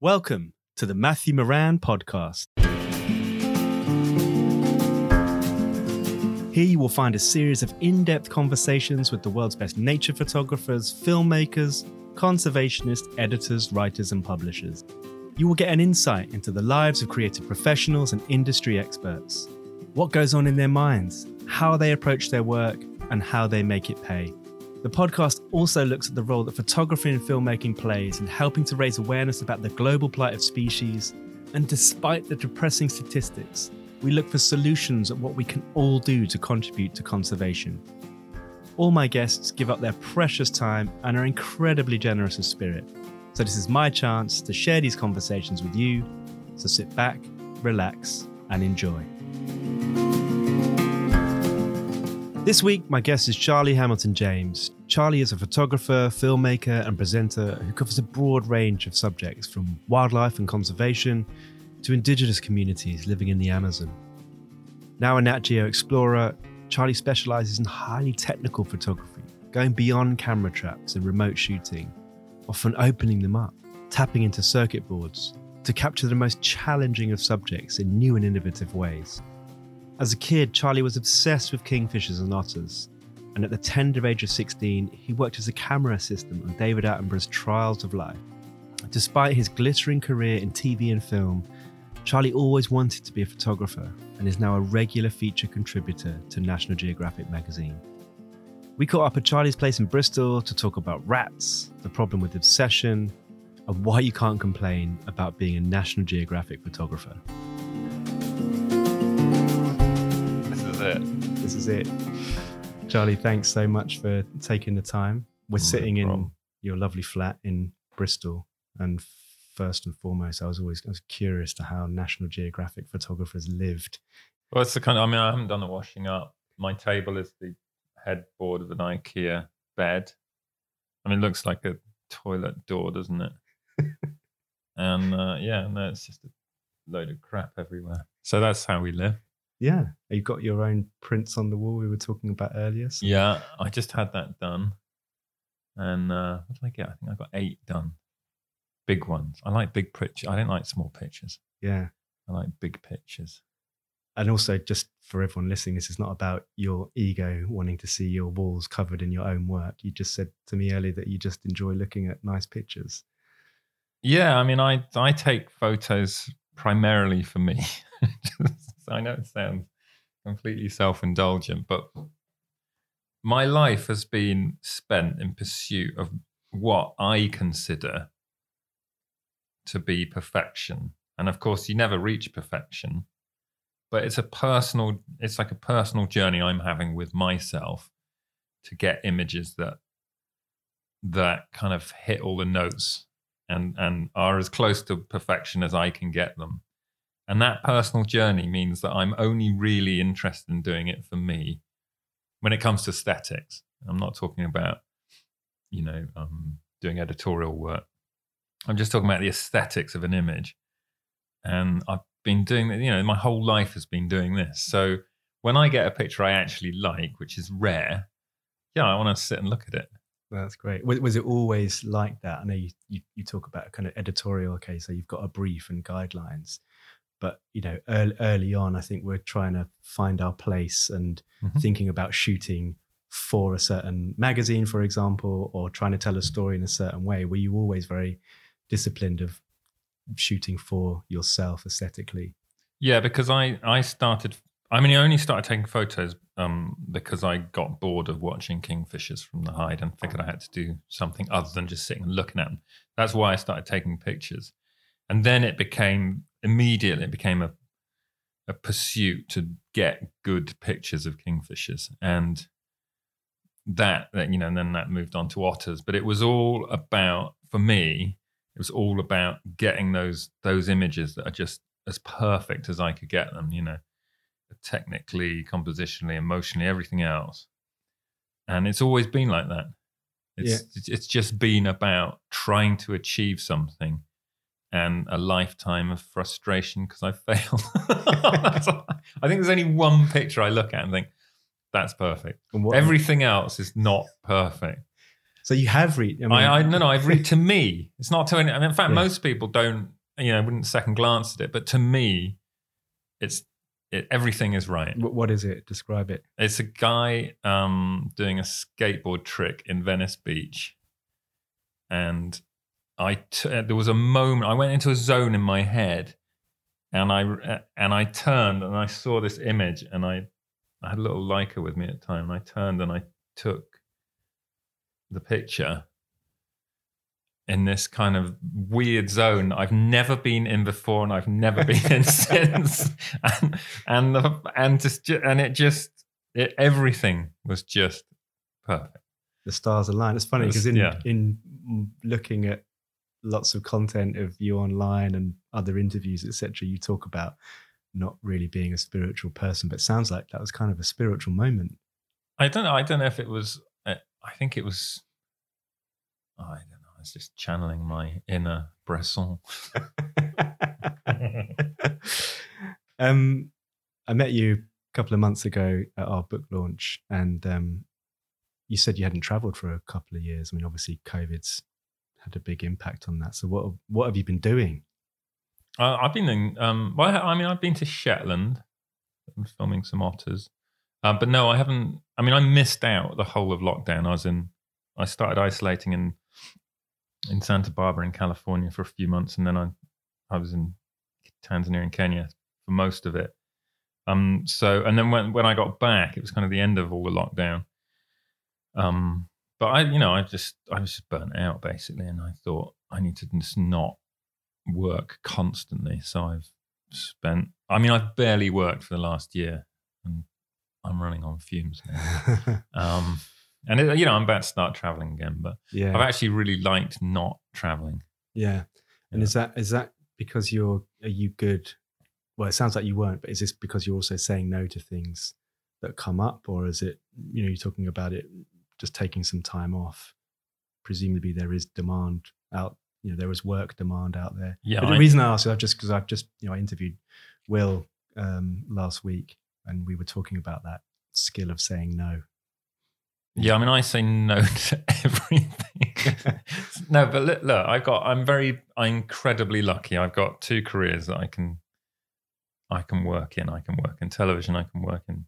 Welcome to the Matthew Moran podcast. Here you will find a series of in depth conversations with the world's best nature photographers, filmmakers, conservationists, editors, writers, and publishers. You will get an insight into the lives of creative professionals and industry experts. What goes on in their minds, how they approach their work, and how they make it pay. The podcast also looks at the role that photography and filmmaking plays in helping to raise awareness about the global plight of species. And despite the depressing statistics, we look for solutions at what we can all do to contribute to conservation. All my guests give up their precious time and are incredibly generous of spirit. So, this is my chance to share these conversations with you. So, sit back, relax, and enjoy. This week, my guest is Charlie Hamilton James. Charlie is a photographer, filmmaker, and presenter who covers a broad range of subjects from wildlife and conservation to indigenous communities living in the Amazon. Now a Nat Geo explorer, Charlie specializes in highly technical photography, going beyond camera traps and remote shooting, often opening them up, tapping into circuit boards to capture the most challenging of subjects in new and innovative ways. As a kid, Charlie was obsessed with kingfishers and otters, and at the tender age of 16, he worked as a camera assistant on David Attenborough's Trials of Life. Despite his glittering career in TV and film, Charlie always wanted to be a photographer and is now a regular feature contributor to National Geographic magazine. We caught up at Charlie's place in Bristol to talk about rats, the problem with obsession, and why you can't complain about being a National Geographic photographer. It. This is it. Charlie, thanks so much for taking the time. We're No sitting in your lovely flat in Bristol. And first and foremost, I was always I was curious to how National Geographic photographers lived. Well, it's the kind of, I mean, I haven't done the washing up. My table is the headboard of an IKEA bed. I mean, it looks like a toilet door, doesn't it? and uh, yeah, no, it's just a load of crap everywhere. So that's how we live. Yeah. You've got your own prints on the wall we were talking about earlier. So Yeah, I just had that done. And uh, what did I get? I think I got eight done. Big ones. I like big pictures. I don't like small pictures. yeah. I like big pictures. And also, just for everyone listening, this is not about your ego wanting to see your walls covered in your own work. You just said to me earlier that you just enjoy looking at nice pictures. Yeah, I mean, I I take photos primarily for me. I know it sounds completely self-indulgent, but my life has been spent in pursuit of what I consider to be perfection. And of course, you never reach perfection, but it's a personal it's like a personal journey I'm having with myself to get images that that kind of hit all the notes and and are as close to perfection as I can get them. And that personal journey means that I'm only really interested in doing it for me when it comes to aesthetics. I'm not talking about, you know, um, doing editorial work. I'm just talking about the aesthetics of an image. And I've been doing you know, my whole life has been doing this. So when I get a picture I actually like, which is rare, yeah, I want to sit and look at it. That's great. Was, was it always like that? I know you, you, you talk about a kind of editorial, okay, so you've got a brief and guidelines. But, you know, early, early on, I think we're trying to find our place and Mhm. thinking about shooting for a certain magazine, for example, or trying to tell a story in a certain way. Were you always very disciplined of shooting for yourself aesthetically? Yeah, because I I started. I mean, I only started taking photos um, because I got bored of watching kingfishers from the hide and figured I had to do something other than just sitting and looking at them. That's why I started taking pictures, and then it became immediately it became a a pursuit to get good pictures of kingfishers. And that, that you know and then that moved on to otters. But it was all about for me it was all about getting those those images that are just as perfect as I could get them, you know, technically, compositionally, emotionally, everything else. And it's always been like that. It's it's just been about trying to achieve something and a lifetime of frustration because I failed. I think there's only one picture I look at and think, that's perfect. Everything else is not perfect. So you have read. I, mean, I, I no, no, I've read to me. It's not to any. I mean, in fact, Yeah. most people don't. You know, wouldn't second glance at it. But to me, it's it, everything is right. wh- what is it? Describe it. It's a guy um, doing a skateboard trick in Venice Beach, and I t- uh, there was a moment I went into a zone in my head, and I uh, and I turned and I saw this image, and I I had a little Leica with me at the time, and I turned and I took the picture in this kind of weird zone I've never been in before and I've never been in since, and and the, and just and it just it, everything was just perfect. The stars align. It's funny because in yeah. in looking at lots of content of you online and other interviews, etc., you talk about not really being a spiritual person, but it sounds like that was kind of a spiritual moment. I don't know. I don't know if it was. Uh, I think it was. I don't was just channeling my inner Bresson. um, I met you a couple of months ago at our book launch, and um, you said you hadn't travelled for a couple of years. I mean, obviously, COVID's had a big impact on that. So, what what have you been doing? Uh, I've been in. Um, well, I mean, I've been to Shetland. I'm filming some otters, uh, but no, I haven't. I mean, I missed out the whole of lockdown. I was in. I started isolating in in Santa Barbara in California for a few months, and then I I was in Tanzania and Kenya for most of it. Um. So, and then when when I got back, it was kind of the end of all the lockdown. Um. But I, you know, I just I was just burnt out basically, and I thought I need to just not work constantly. So I've spent, I mean, I've barely worked for the last year and I'm running on fumes now. Um, and, it, you know, I'm about to start traveling again, but yeah, I've actually really liked not traveling. yeah. And Yeah. is that is that because you're are you good? Well, it sounds like you weren't, but is this because you're also saying no to things that come up, or is it you know you're talking about it just taking some time off? Presumably, there is demand out. You know, there is work demand out there. Yeah. But the I- reason I asked you, I've just because I've just you know I interviewed Will um, last week, and we were talking about that skill of saying no. Yeah. I mean, I say no to everything. no, but look, look, I've got, I'm very, I'm incredibly lucky. I've got two careers that I can, I can work in. I can work in television. I can work in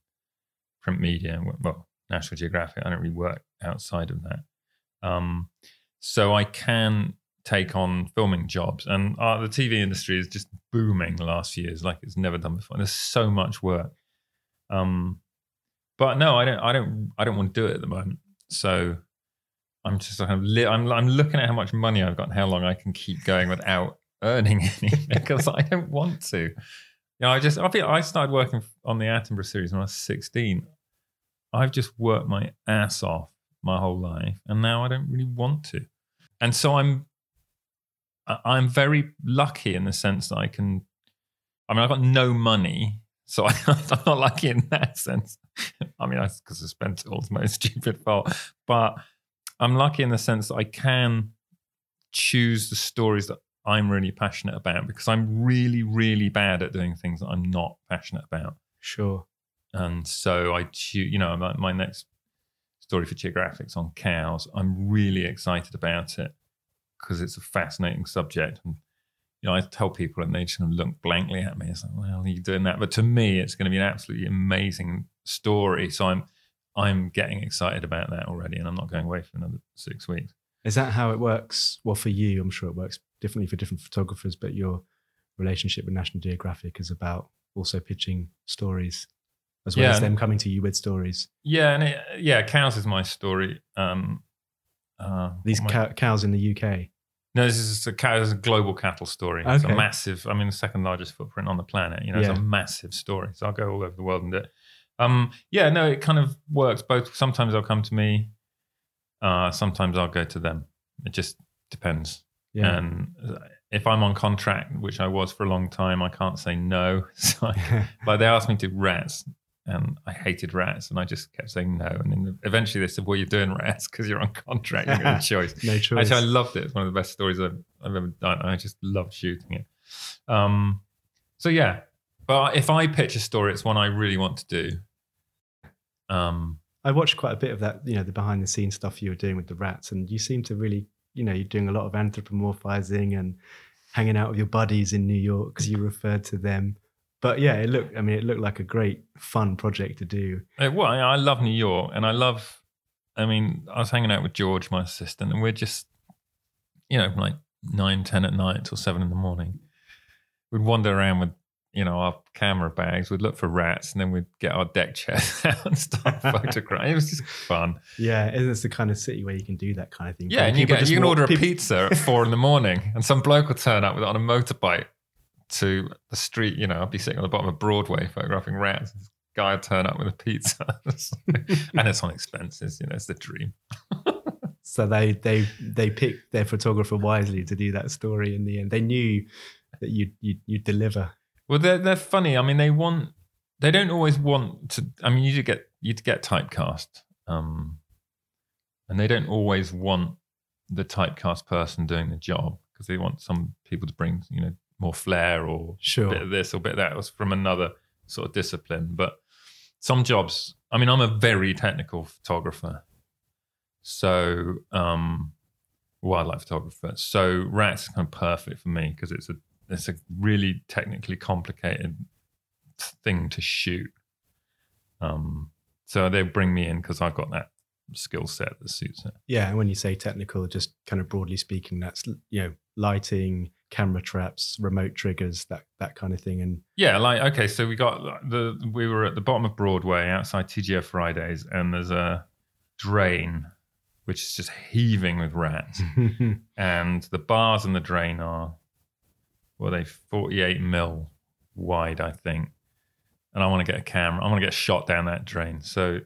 print media. Well, National Geographic. I don't really work outside of that. Um, so I can take on filming jobs, and uh, the TV industry is just booming the last few years, like it's never done before. And There's so much work. Um, but no, I don't. I don't. I don't want to do it at the moment. So I'm just kind of. Li- I'm. I'm looking at how much money I've got and how long I can keep going without earning any because I don't want to. You know, I just. I feel I started working on the Attenborough series when I was 16. I've just worked my ass off my whole life, and now I don't really want to. And so I'm. I'm very lucky in the sense that I can. I mean, I've got no money, so I, I'm not lucky in that sense. I mean, that's because I spent all my stupid fault. But I'm lucky in the sense that I can choose the stories that I'm really passionate about because I'm really, really bad at doing things that I'm not passionate about. Sure. And so I choose, you know, my, my next story for Geographics on cows, I'm really excited about it because it's a fascinating subject. And, you know, I tell people and they just kind of look blankly at me. It's like, well, are you doing that? But to me, it's going to be an absolutely amazing story. So I'm, I'm getting excited about that already. And I'm not going away for another six weeks. Is that how it works? Well, for you, I'm sure it works differently for different photographers, but your relationship with National Geographic is about also pitching stories as well Yeah. as them coming to you with stories. Yeah. And it, yeah, cows is my story. Um, uh, These I- cow- cows in the UK. No, this is a, this is a global cattle story. It's a massive. I mean, the second largest footprint on the planet. You know, it's a massive story. So I'll go all over the world and do it. Um, yeah, no, it kind of works both. Sometimes they'll come to me. Uh, sometimes I'll go to them. It just depends. Yeah. And if I'm on contract, which I was for a long time, I can't say no. So I, but they asked me to rats, and I hated rats, and I just kept saying no. And then eventually they said, "Well, you're doing rats because you're on contract. You got a choice." no choice. Actually, I loved it. It's one of the best stories I've, I've ever done. I just loved shooting it. Um, so yeah, but if I pitch a story, it's one I really want to do. Um, I watched quite a bit of that, you know, the behind the scenes stuff you were doing with the rats, and you seem to really, you know, you're doing a lot of anthropomorphizing and hanging out with your buddies in New York because you referred to them. But yeah, it looked, I mean, it looked like a great, fun project to do. Well, I love New York and I love, I mean, I was hanging out with George, my assistant, and we're just, you know, like nine, 10 at night till seven in the morning. We'd wander around with you know, our camera bags. We'd look for rats, and then we'd get our deck chairs out and start photographing. It was just fun. Yeah, it's the kind of city where you can do that kind of thing. Yeah, and you, get, you can order people... a pizza at four in the morning, and some bloke will turn up with it on a motorbike to the street. You know, I'd be sitting on the bottom of Broadway photographing rats. This guy would turn up with a pizza, and it's on expenses. You know, it's the dream. so they they they picked their photographer wisely to do that story in the end. They knew that you you you deliver well, they're they're funny. I mean, they want they don't always want to. I mean, you get you get typecast, um, and they don't always want the typecast person doing the job because they want some people to bring you know more flair or sure. a bit of this or a bit of that. It was from another sort of discipline, but some jobs. I mean, I'm a very technical photographer, so um, wildlife photographer. So rats is kind of perfect for me because it's a it's a really technically complicated thing to shoot. Um, so they bring me in because I've got that skill set that suits it. Yeah, and when you say technical, just kind of broadly speaking, that's you know lighting, camera traps, remote triggers, that that kind of thing. And yeah, like okay, so we got the we were at the bottom of Broadway outside TGF Fridays, and there's a drain which is just heaving with rats, and the bars in the drain are were they 48 mil wide, I think. And I want to get a camera. I want to get a shot down that drain. So,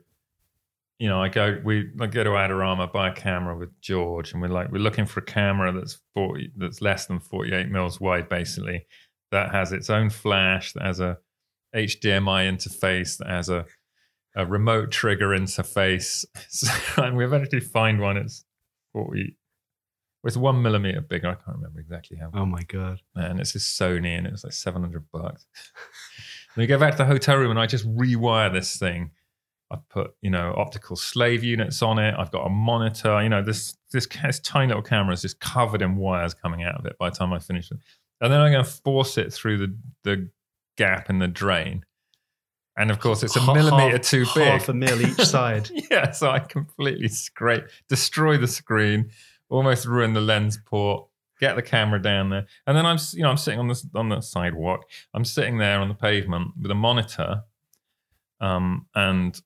you know, I go we I go to Adorama, buy a camera with George, and we're like we're looking for a camera that's 40 that's less than 48 mils wide, basically. That has its own flash, that has a HDMI interface, that has a a remote trigger interface. So, and we eventually find one. It's 40, it's one millimeter bigger. I can't remember exactly how. Oh my god! And it's this Sony, and it was like seven hundred bucks. we go back to the hotel room, and I just rewire this thing. I put you know optical slave units on it. I've got a monitor. You know this this, this tiny little camera is just covered in wires coming out of it. By the time I finish it, and then I'm going to force it through the the gap in the drain. And of course, it's a half, millimeter too big. Half a mil each side. yeah, so I completely scrape, destroy the screen almost ruin the lens port. Get the camera down there, and then I'm you know I'm sitting on the on the sidewalk. I'm sitting there on the pavement with a monitor, um, and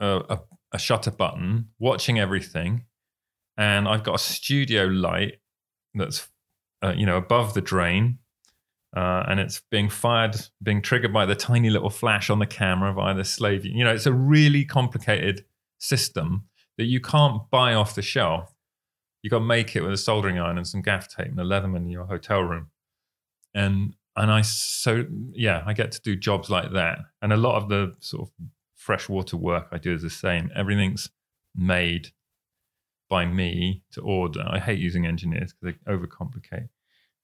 a, a, a shutter button, watching everything, and I've got a studio light that's uh, you know above the drain uh, and it's being fired, being triggered by the tiny little flash on the camera via the slave. You know, it's a really complicated system that you can't buy off the shelf you got to make it with a soldering iron and some gaff tape and a Leatherman in your hotel room. And and I so yeah, I get to do jobs like that. And a lot of the sort of freshwater work I do is the same. Everything's made by me to order. I hate using engineers because they overcomplicate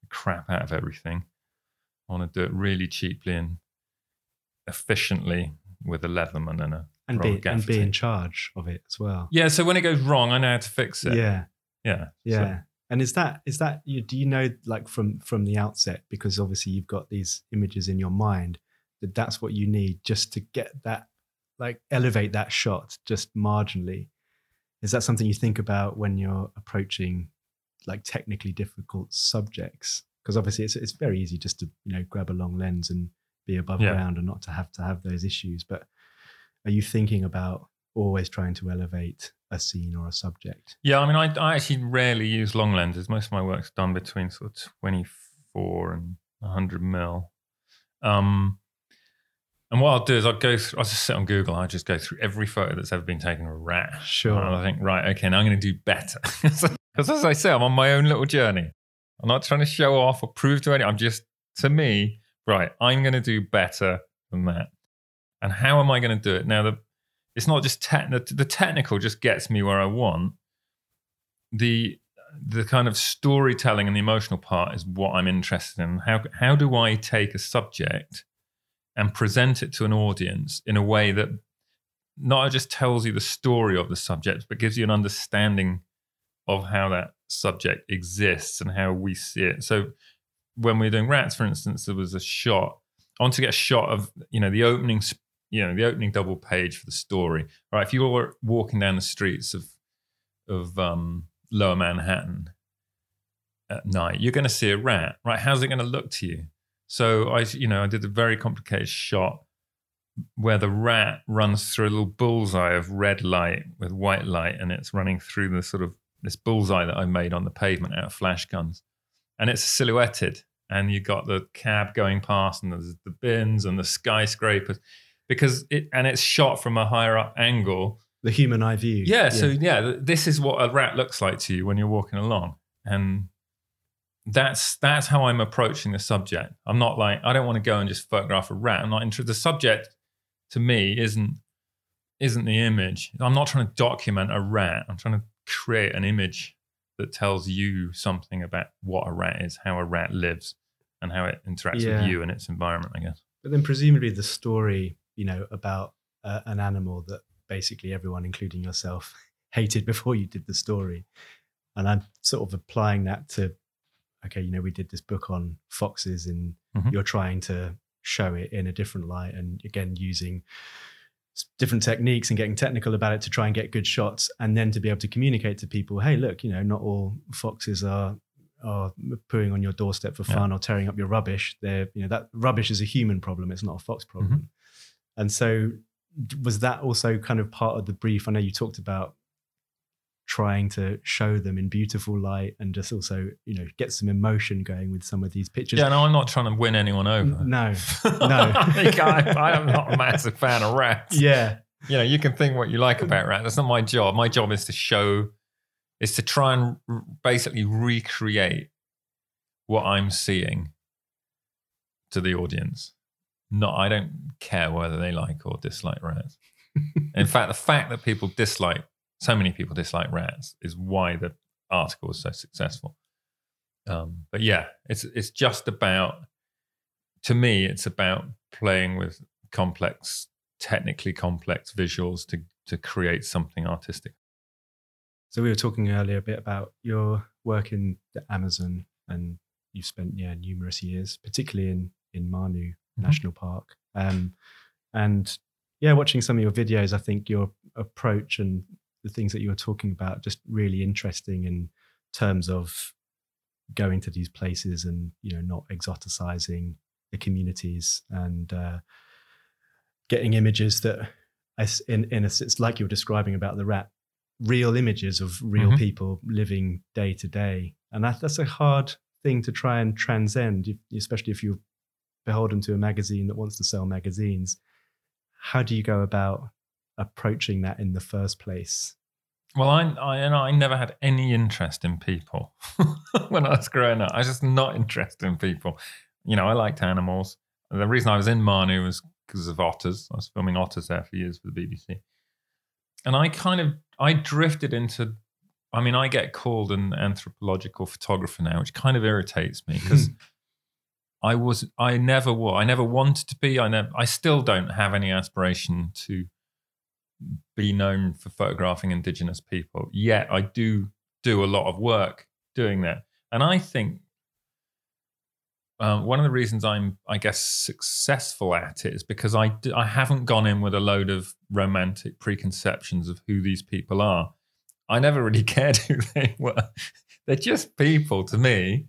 the crap out of everything. I want to do it really cheaply and efficiently with a Leatherman and a and be, and be in charge of it as well. Yeah, so when it goes wrong, I know how to fix it. Yeah, yeah. Yeah. So. And is that is that you do you know like from from the outset because obviously you've got these images in your mind that that's what you need just to get that like elevate that shot just marginally is that something you think about when you're approaching like technically difficult subjects because obviously it's it's very easy just to you know grab a long lens and be above yeah. ground and not to have to have those issues but are you thinking about always trying to elevate a scene or a subject. Yeah, I mean, I, I actually rarely use long lenses. Most of my work's done between sort of 24 and 100 mil. Um, and what I'll do is I'll go through, I'll just sit on Google. I just go through every photo that's ever been taken of a rat. Sure. And I think, right, okay, now I'm going to do better. Because as I say, I'm on my own little journey. I'm not trying to show off or prove to anyone. I'm just, to me, right, I'm going to do better than that. And how am I going to do it? Now, the it's not just tech, the technical just gets me where I want. The the kind of storytelling and the emotional part is what I'm interested in. How how do I take a subject and present it to an audience in a way that not just tells you the story of the subject, but gives you an understanding of how that subject exists and how we see it. So when we are doing rats, for instance, there was a shot. I want to get a shot of you know the opening, you know the opening double page for the story. All right, if you were walking down the streets of of um, Lower Manhattan at night, you're going to see a rat, right? How's it going to look to you? So I, you know, I did a very complicated shot where the rat runs through a little bullseye of red light with white light, and it's running through the sort of this bullseye that I made on the pavement out of flash guns, and it's silhouetted, and you got the cab going past, and there's the bins and the skyscrapers, because it and it's shot from a higher up angle. The human eye view. Yeah, yeah. So yeah, this is what a rat looks like to you when you're walking along, and that's that's how I'm approaching the subject. I'm not like I don't want to go and just photograph a rat. I'm not interested. The subject to me isn't isn't the image. I'm not trying to document a rat. I'm trying to create an image that tells you something about what a rat is, how a rat lives, and how it interacts yeah. with you and its environment. I guess. But then presumably the story, you know, about uh, an animal that basically everyone, including yourself, hated before you did the story, and I'm sort of applying that to okay, you know, we did this book on foxes and mm-hmm. you're trying to show it in a different light and again using different techniques and getting technical about it to try and get good shots and then to be able to communicate to people hey look you know not all foxes are are pooing on your doorstep for fun yeah. or tearing up your rubbish they're you know that rubbish is a human problem it's not a fox problem mm-hmm. and so was that also kind of part of the brief i know you talked about trying to show them in beautiful light and just also you know get some emotion going with some of these pictures. Yeah no i'm not trying to win anyone over. No no. I, am not a massive fan of rats. Yeah. You know you can think what you like about rats. That's not my job. My job is to show is to try and basically recreate what i'm seeing to the audience. Not i don't care whether they like or dislike rats. In fact the fact that people dislike so many people dislike rats is why the article was so successful. Um, but yeah, it's it's just about to me, it's about playing with complex, technically complex visuals to to create something artistic. So we were talking earlier a bit about your work in the Amazon, and you've spent yeah numerous years, particularly in in Manu mm-hmm. National Park. Um, and yeah, watching some of your videos, I think your approach and the things that you were talking about just really interesting in terms of going to these places and you know not exoticizing the communities and uh, getting images that in in a sense like you were describing about the rat real images of real mm-hmm. people living day to day and that, that's a hard thing to try and transcend especially if you're beholden to a magazine that wants to sell magazines how do you go about approaching that in the first place? Well, I, I, I never had any interest in people when I was growing up. I was just not interested in people. You know, I liked animals. The reason I was in Manu was because of otters. I was filming otters there for years for the BBC. And I kind of, I drifted into, I mean, I get called an anthropological photographer now, which kind of irritates me because I was, I never was, I never wanted to be. I never, I still don't have any aspiration to be known for photographing indigenous people. Yet I do do a lot of work doing that. And I think um, one of the reasons I'm, I guess, successful at it is because I haven't gone in with a load of romantic preconceptions of who these people are. I never really cared who they were. They're just people to me.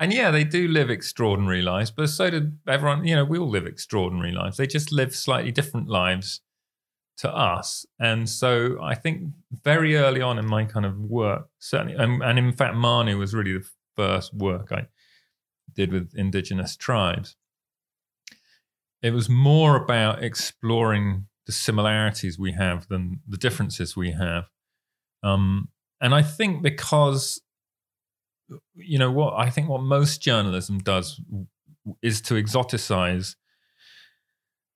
And yeah, they do live extraordinary lives, but so did everyone. You know, we all live extraordinary lives. They just live slightly different lives to us. And so I think very early on in my kind of work, certainly, and, and in fact, Manu was really the first work I did with indigenous tribes. It was more about exploring the similarities we have than the differences we have. Um, and I think because, you know, what I think what most journalism does is to exoticize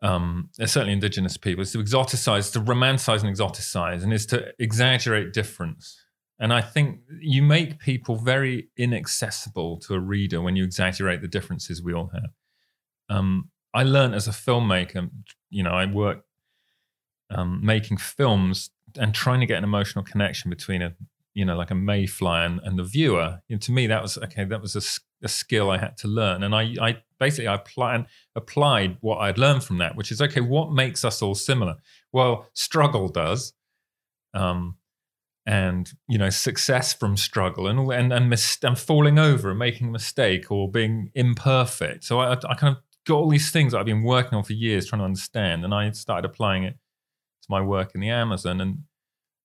um, certainly indigenous people, is to exoticize, to romanticize and exoticize, and is to exaggerate difference. And I think you make people very inaccessible to a reader when you exaggerate the differences we all have. Um, I learned as a filmmaker, you know, I worked um, making films and trying to get an emotional connection between a you know like a mayfly and, and the viewer know, to me that was okay that was a, a, skill i had to learn. And i, I basically i plan, applied what i'd learned from that which is okay what makes us all similar? Well struggle does. Um, and you know success from struggle and and and, mis- and falling over and making a mistake or being imperfect. So I, I kind of got all these things that i've been working on for years trying to understand and i started applying it to my work in the amazon and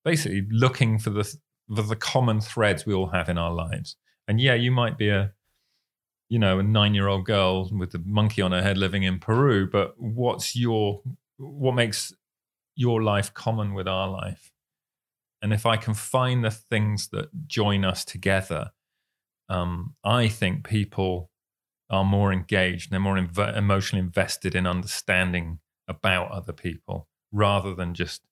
basically looking for the for the common threads we all have in our lives. And yeah you might be a you know a nine year old girl with a monkey on her head living in peru but what's your what makes your life common with our life and if I can find the things that join us together, um, I think people are more engaged, they're more inv- emotionally invested in understanding about other people rather than just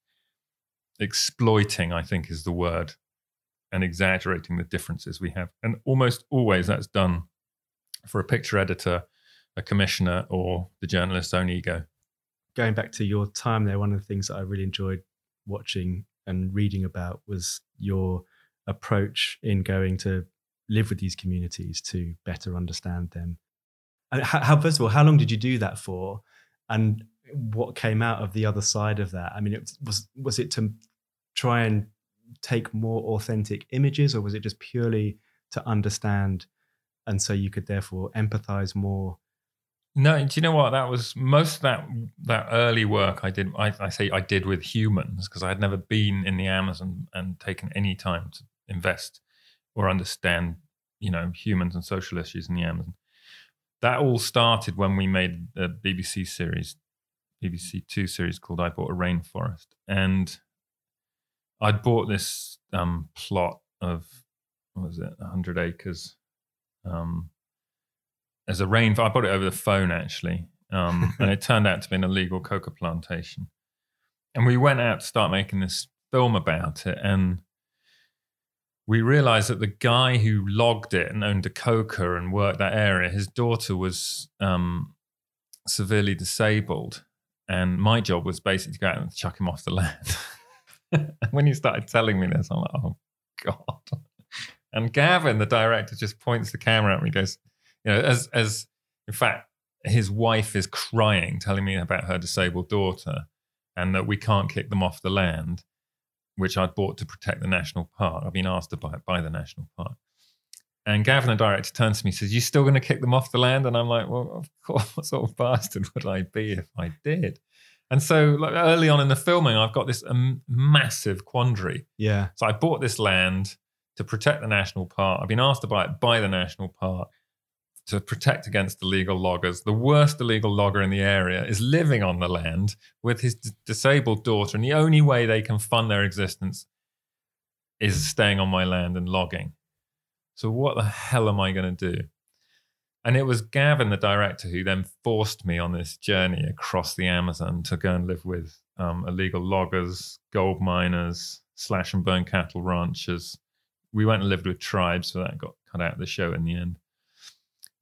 exploiting, I think is the word, and exaggerating the differences we have. And almost always that's done for a picture editor, a commissioner, or the journalist's own ego. Going back to your time there, one of the things that I really enjoyed watching and reading about was your approach in going to live with these communities to better understand them. How, how, first of all, how long did you do that for, and what came out of the other side of that? I mean, it was was it to try and take more authentic images, or was it just purely to understand, and so you could therefore empathize more no, do you know what? That was most of that that early work I did. I, I say I did with humans because I had never been in the Amazon and taken any time to invest or understand, you know, humans and social issues in the Amazon. That all started when we made a BBC series, BBC Two series called "I Bought a Rainforest," and I'd bought this um, plot of what was it, hundred acres. Um, as a rain. I bought it over the phone actually, um, and it turned out to be an illegal coca plantation. And we went out to start making this film about it, and we realized that the guy who logged it and owned a coca and worked that area, his daughter was um, severely disabled, and my job was basically to go out and chuck him off the land. when he started telling me this, I'm like, oh god. And Gavin, the director, just points the camera at me, goes, you know, as as in fact, his wife is crying, telling me about her disabled daughter, and that we can't kick them off the land, which I'd bought to protect the national park. I've been asked to buy it by the national park. And Gavin, the director, turns to me and says, You still going to kick them off the land? And I'm like, Well, of course, what sort of bastard would I be if I did? And so, like early on in the filming, I've got this um, massive quandary. Yeah. So I bought this land to protect the national park. I've been asked to buy it by the national park to protect against illegal loggers. The worst illegal logger in the area is living on the land with his d- disabled daughter, and the only way they can fund their existence is staying on my land and logging. So, what the hell am I going to do? And it was Gavin, the director, who then forced me on this journey across the Amazon to go and live with um, illegal loggers, gold miners, slash and burn cattle ranchers. We went and lived with tribes, so that got cut out of the show in the end.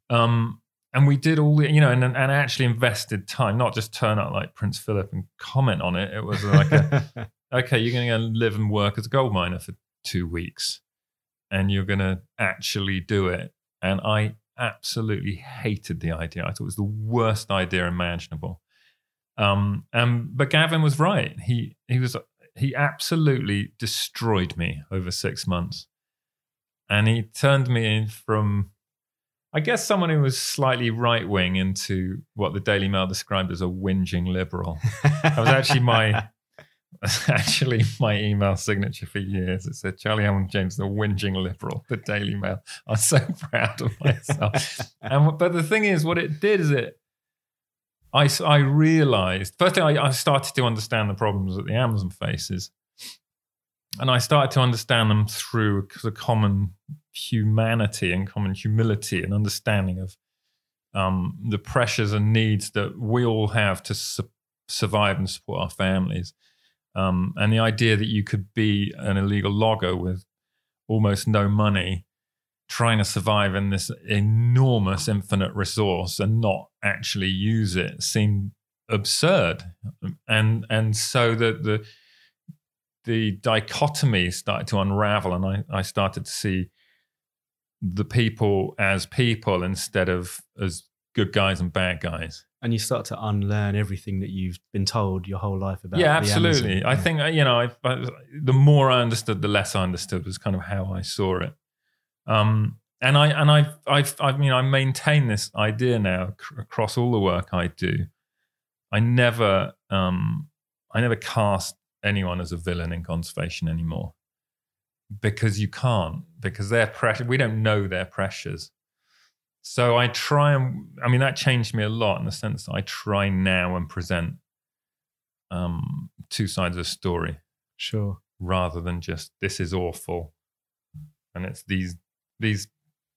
Um, and we did all the, you know, and, and actually invested time, not just turn up like Prince Philip and comment on it. It was like, a, okay, you're going to go live and work as a gold miner for two weeks and you're going to actually do it. And I absolutely hated the idea. I thought it was the worst idea imaginable. Um, and but Gavin was right. He he was he absolutely destroyed me over six months, and he turned me in from I guess someone who was slightly right wing into what the Daily Mail described as a whinging liberal. that was actually my actually my email signature for years. It said Charlie Hamilton James, the whinging liberal, the Daily Mail. I'm so proud of myself. and but the thing is, what it did is it. I, I realized firstly I, I started to understand the problems that the Amazon faces, and I started to understand them through the common humanity and common humility and understanding of um, the pressures and needs that we all have to su- survive and support our families. Um, and the idea that you could be an illegal logger with almost no money trying to survive in this enormous infinite resource and not actually use it seemed absurd, and and so the the the dichotomy started to unravel, and I I started to see the people as people instead of as good guys and bad guys. And you start to unlearn everything that you've been told your whole life about. Yeah, absolutely. I think uh, you know, I, I, the more I understood, the less I understood was kind of how I saw it. Um, and I and I I I mean I maintain this idea now c- across all the work I do. I never um, I never cast anyone as a villain in conservation anymore because you can't because their pressure we don't know their pressures. So I try and I mean that changed me a lot in the sense that I try now and present um, two sides of a story Sure. rather than just this is awful and it's these these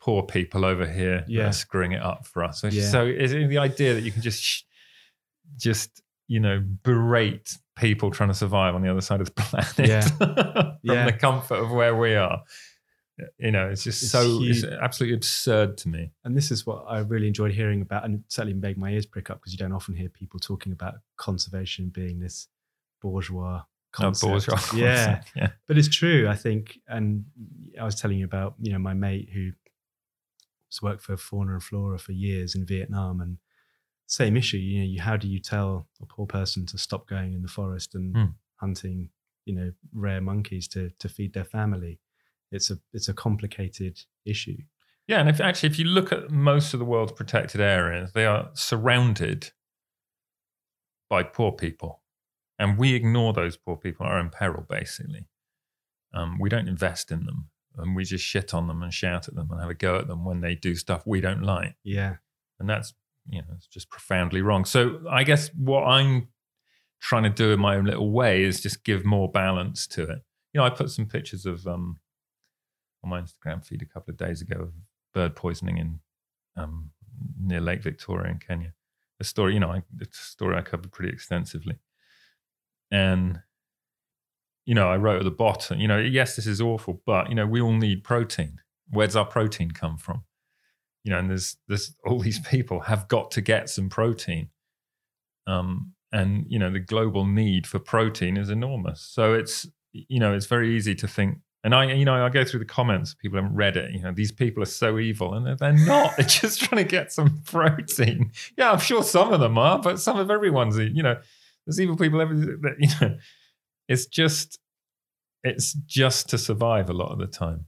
poor people over here Yeah. are screwing it up for us. So, Yeah. so is it the idea that you can just sh- just you know berate people trying to survive on the other side of the planet Yeah. from Yeah. the comfort of where we are. You know, it's just It's so it's absolutely absurd to me. And this is what I really enjoyed hearing about, and certainly made my ears prick up because you don't often hear people talking about conservation being this bourgeois Oh, concept. bourgeois Yeah, yeah. but it's true. I think, and I was telling you about you know my mate who has worked for Fauna and Flora for years in Vietnam, and same issue. You know, you, how do you tell a poor person to stop going in the forest and Hmm. hunting, you know, rare monkeys to to feed their family? It's a it's a complicated issue. Yeah, and if actually if you look at most of the world's protected areas, they are surrounded by poor people, and we ignore those poor people are in peril. Basically, um, we don't invest in them, and we just shit on them and shout at them and have a go at them when they do stuff we don't like, Yeah, and that's you know it's just profoundly wrong. So I guess what I'm trying to do in my own little way is just give more balance to it. You know, I put some pictures of um, on my Instagram feed a couple of days ago of bird poisoning in um, near Lake Victoria in Kenya. A story, you know, I, it's a story I covered pretty extensively, and you know, I wrote at the bottom, you know, yes, this is awful, but you know, we all need protein. Where does our protein come from? You know, and there's there's all these people have got to get some protein, um, and you know, the global need for protein is enormous. So it's you know, it's very easy to think and I, you know, I go through the comments. People haven't read it. You know, these people are so evil, and they're, they're not. They're just trying to get some protein. Yeah, I'm sure some of them are, but some of everyone's. You know, there's evil people. Every, you know, it's just, it's just to survive a lot of the time.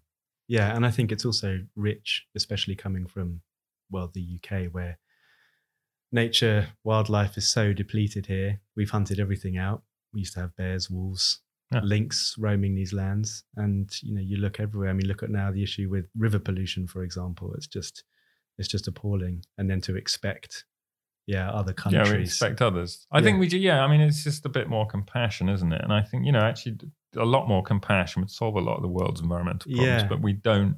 Yeah, and I think it's also rich, especially coming from well the UK, where nature, wildlife is so depleted here. We've hunted everything out. We used to have bears, wolves, Yeah. lynx roaming these lands, and you know you look everywhere. I mean, look at now the issue with river pollution, for example. It's just it's just appalling. And then to expect, yeah, other countries. Yeah, we expect others. I Yeah. think we do. Yeah, I mean, it's just a bit more compassion, isn't it? And I think you know, actually, a lot more compassion would solve a lot of the world's environmental problems. Yeah. But we don't.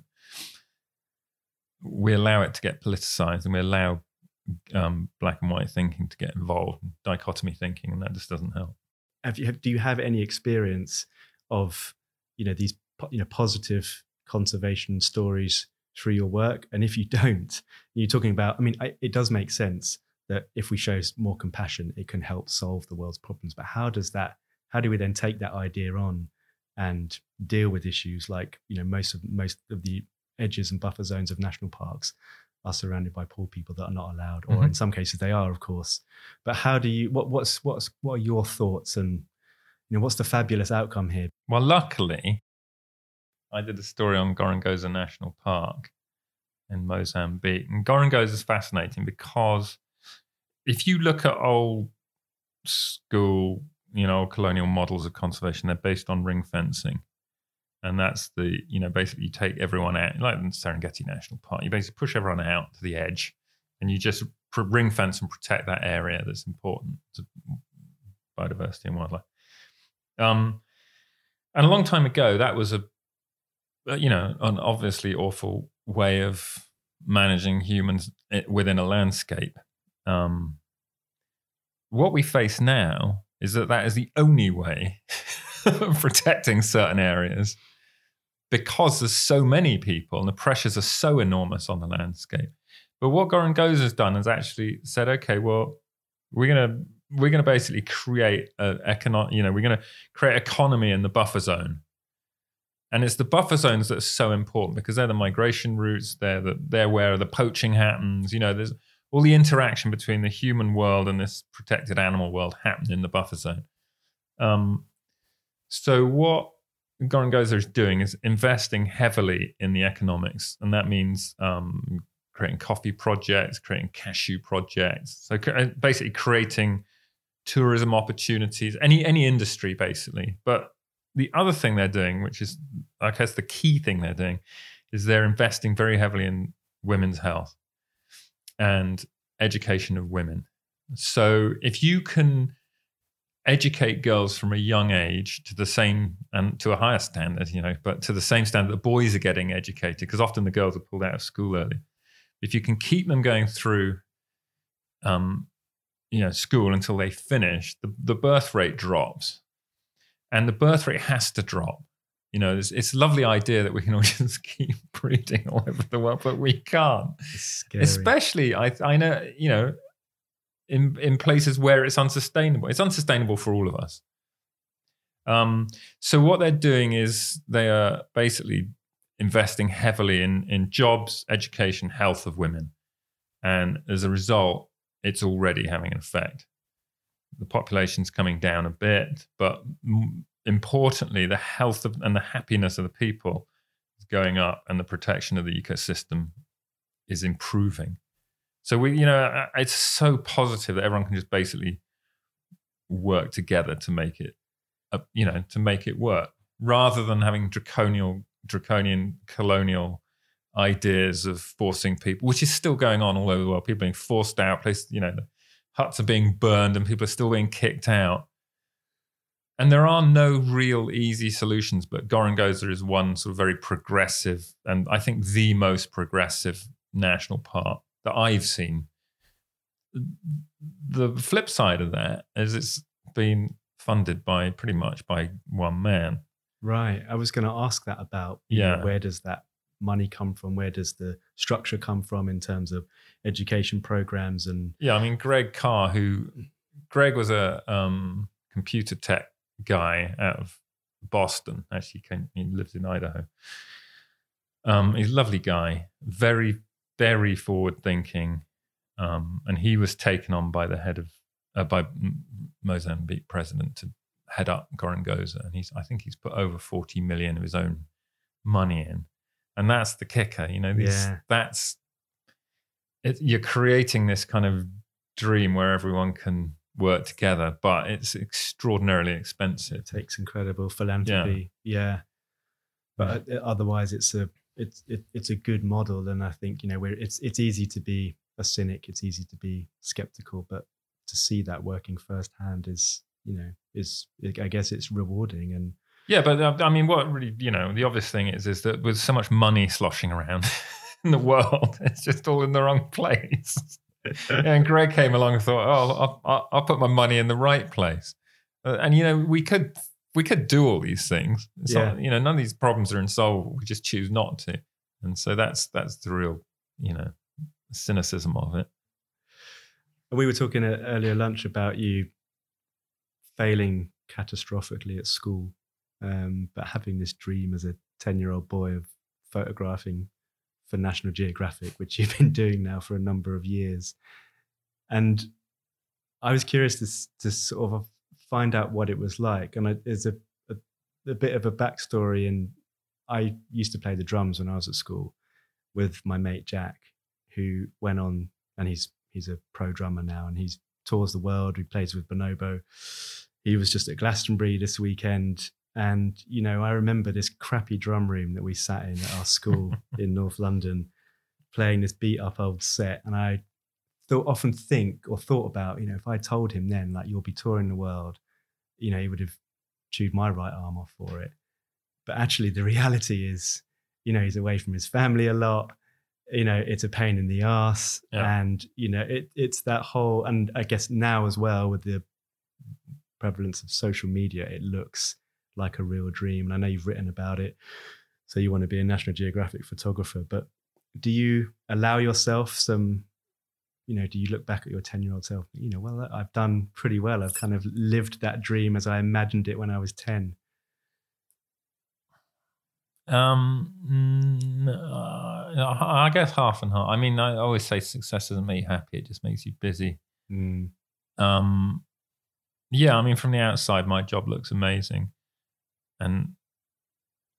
We allow it to get politicized, and we allow um, black and white thinking to get involved, and dichotomy thinking, and that just doesn't help. have you have, do you have any experience of you know these you know positive conservation stories through your work and if you don't you're talking about i mean I, it does make sense that if we show more compassion it can help solve the world's problems but how does that how do we then take that idea on and deal with issues like you know most of most of the edges and buffer zones of national parks are surrounded by poor people that are not allowed or Mhm. in some cases they are of course but how do you what what's what's what are your thoughts and you know what's the fabulous outcome here Well, luckily, I did a story on Gorongosa National Park in Mozambique. And Gorongosa is fascinating because if you look at old school, you know, colonial models of conservation, they're based on ring fencing. And that's the, you know, basically you take everyone out, like in Serengeti National Park, you basically push everyone out to the edge and you just ring fence and protect that area that's important to biodiversity and wildlife. Um, and a long time ago, that was a, uh, you know, an obviously awful way of managing humans within a landscape. Um, what we face now is that that is the only way of protecting certain areas because there's so many people and the pressures are so enormous on the landscape. But what Gorongosa has done is actually said, okay, well, we're going to we're going to basically create an economic, you know, we're going to create economy in the buffer zone. And it's the buffer zones that are so important because they're the migration routes. They're the, they're where the poaching happens. You know, there's all the interaction between the human world and this protected animal world happened in the buffer zone. Um, so what Gorongosa is doing is investing heavily in the economics, and that means um, creating coffee projects, creating cashew projects. So uh, basically creating tourism opportunities, any any industry basically. But the other thing they're doing, which is I guess the key thing they're doing, is they're investing very heavily in women's health and education of women. So if you can educate girls from a young age to the same and to a higher standard, you know, but to the same standard that boys are getting educated, because often the girls are pulled out of school early. If you can keep them going through, um, you know, school until they finish, the, the birth rate drops, and the birth rate has to drop. You know, it's, it's a lovely idea that we can all just keep breeding all over the world, but we can't. Especially, I I know, you know, in in places where it's unsustainable. It's unsustainable for all of us. Um, so what they're doing is they are basically investing heavily in in jobs, education, health of women, and as a result, it's already having an effect. The population's coming down a bit, but importantly, the health of, and the happiness of the people is going up, and the protection of the ecosystem is improving. So we, you know, it's so positive that everyone can just basically work together to make it, uh, you know, to make it work, rather than having draconian, draconian colonial ideas of forcing people, which is still going on all over the world. People being forced out, places, you know, huts are being burned, and people are still being kicked out. And there are no real easy solutions, but Gorongosa is one sort of very progressive, and I think the most progressive national park that I've seen. The flip side of that is it's been funded by pretty much by one man. Right. I was going to ask that about yeah. Know, where does that money come from? Where does the structure come from in terms of education programs and Yeah, I mean Greg Carr who Greg was a um, computer tech guy out of Boston. Actually, came, he lives in Idaho. Um, he's a lovely guy, very very forward thinking, um, and he was taken on by the head of uh, by Mozambique president to head up Gorongosa, and he's I think he's put over forty million of his own money in, and that's the kicker. You know, these, yeah. that's it, you're creating this kind of dream where everyone can work together, but it's extraordinarily expensive. It takes incredible philanthropy. Yeah. yeah. But uh, otherwise, it's a it's it, it's a good model, and I think you know where it's it's easy to be a cynic, it's easy to be skeptical, but to see that working firsthand is you know is I guess it's rewarding and yeah, but uh, I mean, what really you know the obvious thing is is that with so much money sloshing around in the world, it's just all in the wrong place. and Greg came along and thought, oh, I'll, I'll, I'll put my money in the right place. Uh, and you know, we could we could do all these things. It's yeah. Not, you know, none of these problems are unsolvable. We just choose not to. And so that's that's the real, you know, cynicism of it. We were talking at earlier lunch about you failing catastrophically at school, um, but having this dream as a 10 year old boy of photographing for National Geographic, which you've been doing now for a number of years. And I was curious to, to sort of find out what it was like. And there's a, a, a bit of a backstory. And I used to play the drums when I was at school with my mate Jack, who went on and he's he's a pro drummer now and he's tours the world. He plays with Bonobo. He was just at Glastonbury this weekend. And, you know, I remember this crappy drum room that we sat in at our school in North London, playing this beat up old set. And I thought, often think or thought about, you know, if I told him then, like, you'll be touring the world, you know, he would have chewed my right arm off for it. But actually, the reality is, you know, he's away from his family a lot. You know, it's a pain in the ass. Yeah. And, you know, it, it's that whole, and I guess now as well with the prevalence of social media, it looks like a real dream. And I know you've written about it. So you want to be a National Geographic photographer, but do you allow yourself some you know, do you look back at your 10 year old self, you know, well, I've done pretty well. I've kind of lived that dream as I imagined it when I was 10. Um, uh, I guess half and half. I mean, I always say success doesn't make you happy; it just makes you busy. Mm. Um, yeah, I mean, from the outside, my job looks amazing, and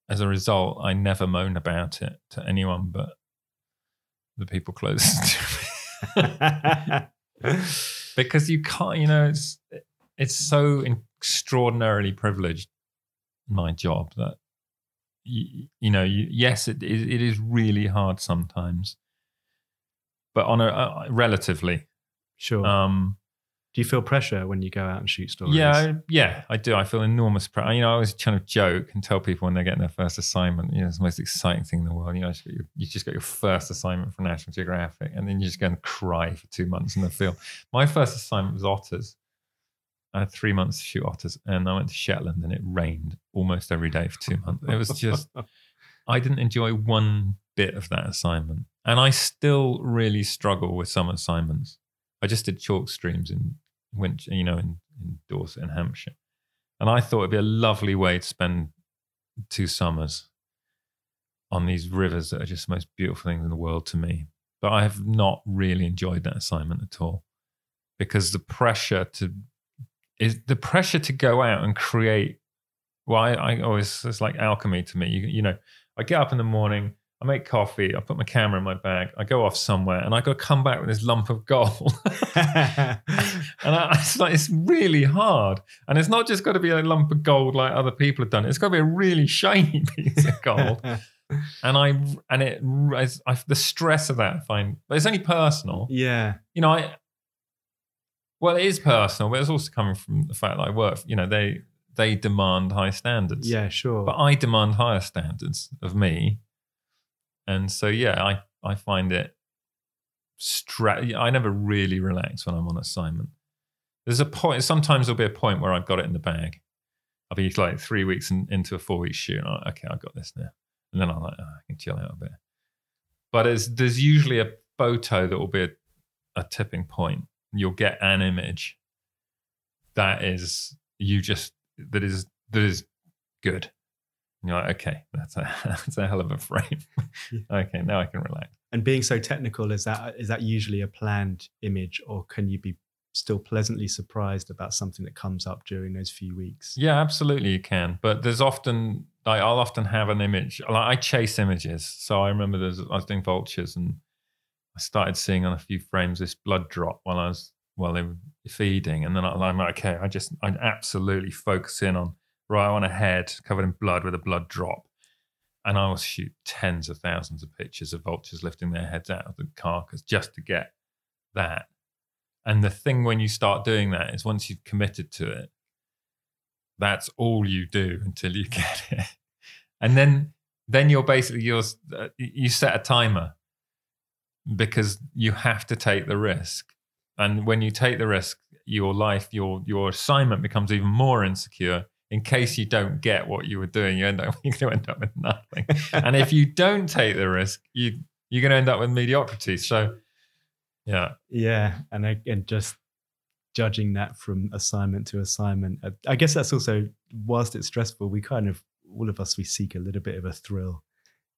as a result, I never moan about it to anyone but the people closest to me. because you can't, you know, it's it's so extraordinarily privileged my job that you, you know, you, yes, it, it is really hard sometimes, but on a, a relatively, sure. Um, do you feel pressure when you go out and shoot stories? Yeah, yeah, I do. I feel enormous pressure. You know, I always kind of joke and tell people when they're getting their first assignment, you know, it's the most exciting thing in the world. You know, you just got your first assignment from National Geographic, and then you just go and cry for two months in the field. My first assignment was otters. I had three months to shoot otters, and I went to Shetland, and it rained almost every day for two months. It was just, I didn't enjoy one bit of that assignment, and I still really struggle with some assignments. I just did chalk streams in, went, you know, in, in Dorset and Hampshire, and I thought it'd be a lovely way to spend two summers on these rivers that are just the most beautiful things in the world to me. But I have not really enjoyed that assignment at all because the pressure to is the pressure to go out and create. Well, I, I always it's like alchemy to me. You, you know, I get up in the morning, I make coffee, I put my camera in my bag, I go off somewhere, and I got to come back with this lump of gold. and I, it's like it's really hard, and it's not just got to be a lump of gold like other people have done. It's got to be a really shiny piece of gold. and I and it I, the stress of that I find it's only personal. Yeah, you know, I well, it is personal, but it's also coming from the fact that I work. You know, they they demand high standards. Yeah, sure. But I demand higher standards of me, and so yeah, I I find it. Stra- I never really relax when I'm on assignment. There's a point. Sometimes there'll be a point where I've got it in the bag. I'll be like three weeks in, into a four week shoot. And I'm like, okay, I've got this now, and then I'm like, oh, I can chill out a bit. But there's usually a photo that will be a, a tipping point you'll get an image that is you just that is that is good. You're like, okay, that's a that's a hell of a frame. okay, now I can relax. And being so technical, is that is that usually a planned image, or can you be still pleasantly surprised about something that comes up during those few weeks? Yeah, absolutely, you can. But there's often like, I'll often have an image. Like I chase images, so I remember there's I was doing vultures and I started seeing on a few frames this blood drop while I was while they were feeding, and then I'm like, okay, I just I absolutely focus in on right. Want a head covered in blood with a blood drop, and I will shoot tens of thousands of pictures of vultures lifting their heads out of the carcass just to get that. And the thing when you start doing that is once you've committed to it, that's all you do until you get it, and then then you're basically you're uh, you set a timer because you have to take the risk. And when you take the risk, your life, your your assignment becomes even more insecure. In case you don't get what you were doing, you end up you're going to end up with nothing. and if you don't take the risk, you you're going to end up with mediocrity. So, yeah, yeah, and and just judging that from assignment to assignment, I guess that's also whilst it's stressful, we kind of all of us we seek a little bit of a thrill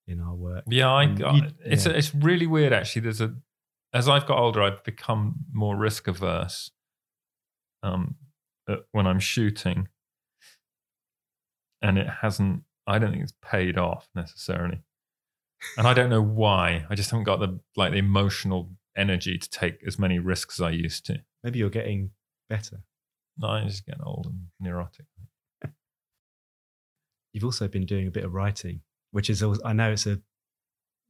in our work. Yeah, I, you, it's yeah. A, it's really weird actually. There's a as I've got older, I've become more risk averse. Um, uh, when I'm shooting, and it hasn't. I don't think it's paid off necessarily, and I don't know why. I just haven't got the like the emotional energy to take as many risks as I used to. Maybe you're getting better. No, I'm just getting old and neurotic. You've also been doing a bit of writing which is I know it's a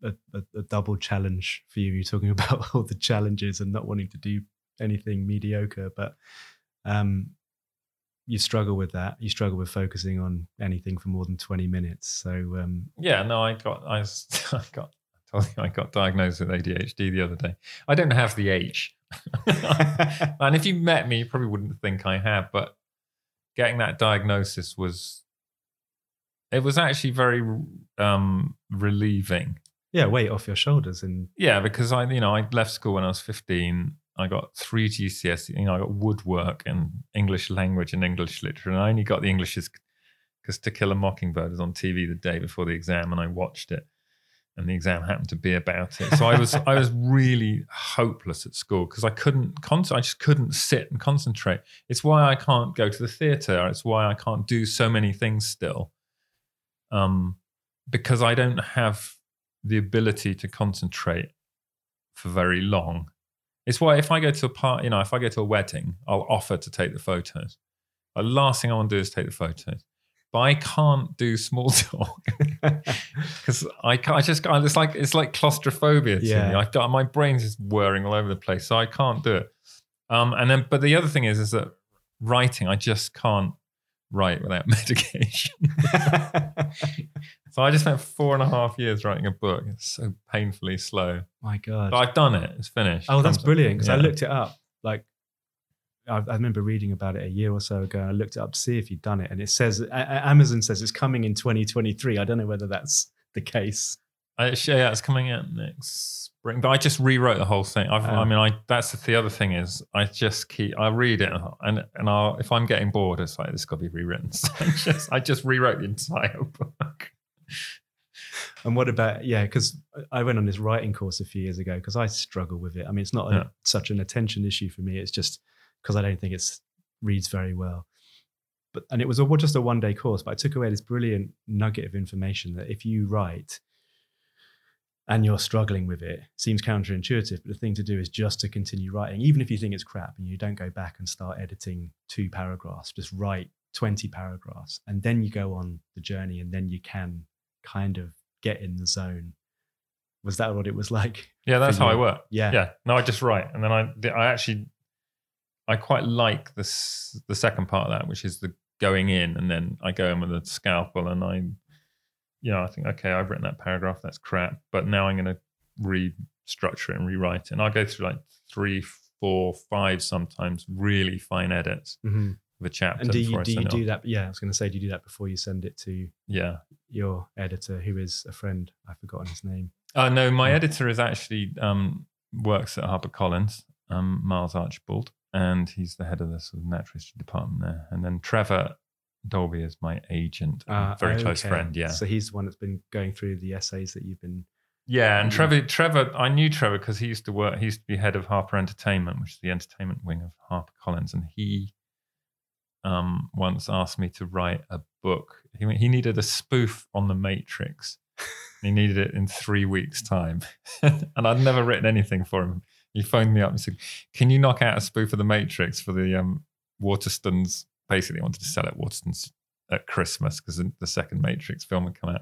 a, a double challenge for you. You're talking about all the challenges and not wanting to do anything mediocre, but um, you struggle with that. You struggle with focusing on anything for more than 20 minutes. So um, yeah, no, I got I, I got I told you I got diagnosed with ADHD the other day. I don't have the H, and if you met me, you probably wouldn't think I have. But getting that diagnosis was it was actually very um, relieving Yeah, weight off your shoulders and Yeah, because I, you know, I left school when I was 15. I got three GCSE, you know, I got woodwork and English language and English literature. And I only got the Englishes because To Kill a Mockingbird was on TV the day before the exam and I watched it. And the exam happened to be about it. So I was I was really hopeless at school because I couldn't con- I just couldn't sit and concentrate. It's why I can't go to the theatre. It's why I can't do so many things still. Um, because I don't have the ability to concentrate for very long. It's why if I go to a part, you know, if I go to a wedding, I'll offer to take the photos. The last thing I want to do is take the photos. But I can't do small talk because I can't. I just can't. It's like it's like claustrophobia to Yeah. me. I, my brain's just whirring all over the place, so I can't do it. Um, and then, but the other thing is, is that writing, I just can't write without medication. So I just spent four and a half years writing a book. It's so painfully slow. My God. But I've done it. It's finished. Oh, that's brilliant because I looked it up. Like, I, I remember reading about it a year or so ago. And I looked it up to see if you'd done it, and it says Amazon says it's coming in 2023. I don't know whether that's the case. Uh, I, yeah, it's coming out next spring. But I just rewrote the whole thing. I've, I Oh. mean, I that's the, the other thing is I just keep I read it and and I'll if I'm getting bored, it's like this got to be rewritten. So I just I just rewrote the entire book. And what about yeah? Because I went on this writing course a few years ago because I struggle with it. I mean, it's not a- Yeah. such an attention issue for me. It's just because I don't think it's reads very well. But and it was a, just a one day course, but I took away this brilliant nugget of information that if you write and you're struggling with it, seems counterintuitive, but the thing to do is just to continue writing, even if you think it's crap, and you don't go back and start editing two paragraphs. Just write twenty paragraphs, and then you go on the journey, and then you can kind of get in the zone. Was that what it was like? Yeah, that's how I work. Yeah. Yeah. No, I just write, and then I I actually I quite like this the second part of that, which is the going in, and then I go in with a scalpel, and I know I think okay, I've written that paragraph, that's crap, but now I'm going to restructure it and rewrite it, and I'll go through like three, four, five sometimes really fine edits Mhm. of a chapter. And do you do you do that? Yeah, I was going to say, do you do that before you send it to Yeah. your editor, who is a friend? I've forgotten his name. Uh, no, my Oh. editor is actually um, works at HarperCollins, um, Myles Archibald, and he's the head of the sort of natural history department there. And then Trevor Dolby is my agent, Ah, very close friend. Yeah, So he's the one that's been going through the essays that you've been. yeah. And. Trevor, Trevor, I knew Trevor because he used to work. He used to be head of Harper Entertainment, which is the entertainment wing of HarperCollins, and he um, once asked me to write a book. He, he needed a spoof on the Matrix. he needed it in three weeks' time, and I'd never written anything for him. He phoned me up and said, "Can you knock out a spoof of the Matrix for the um, Waterstones?" Basically, wanted to sell it Waterstones at Christmas because the second Matrix film had come out,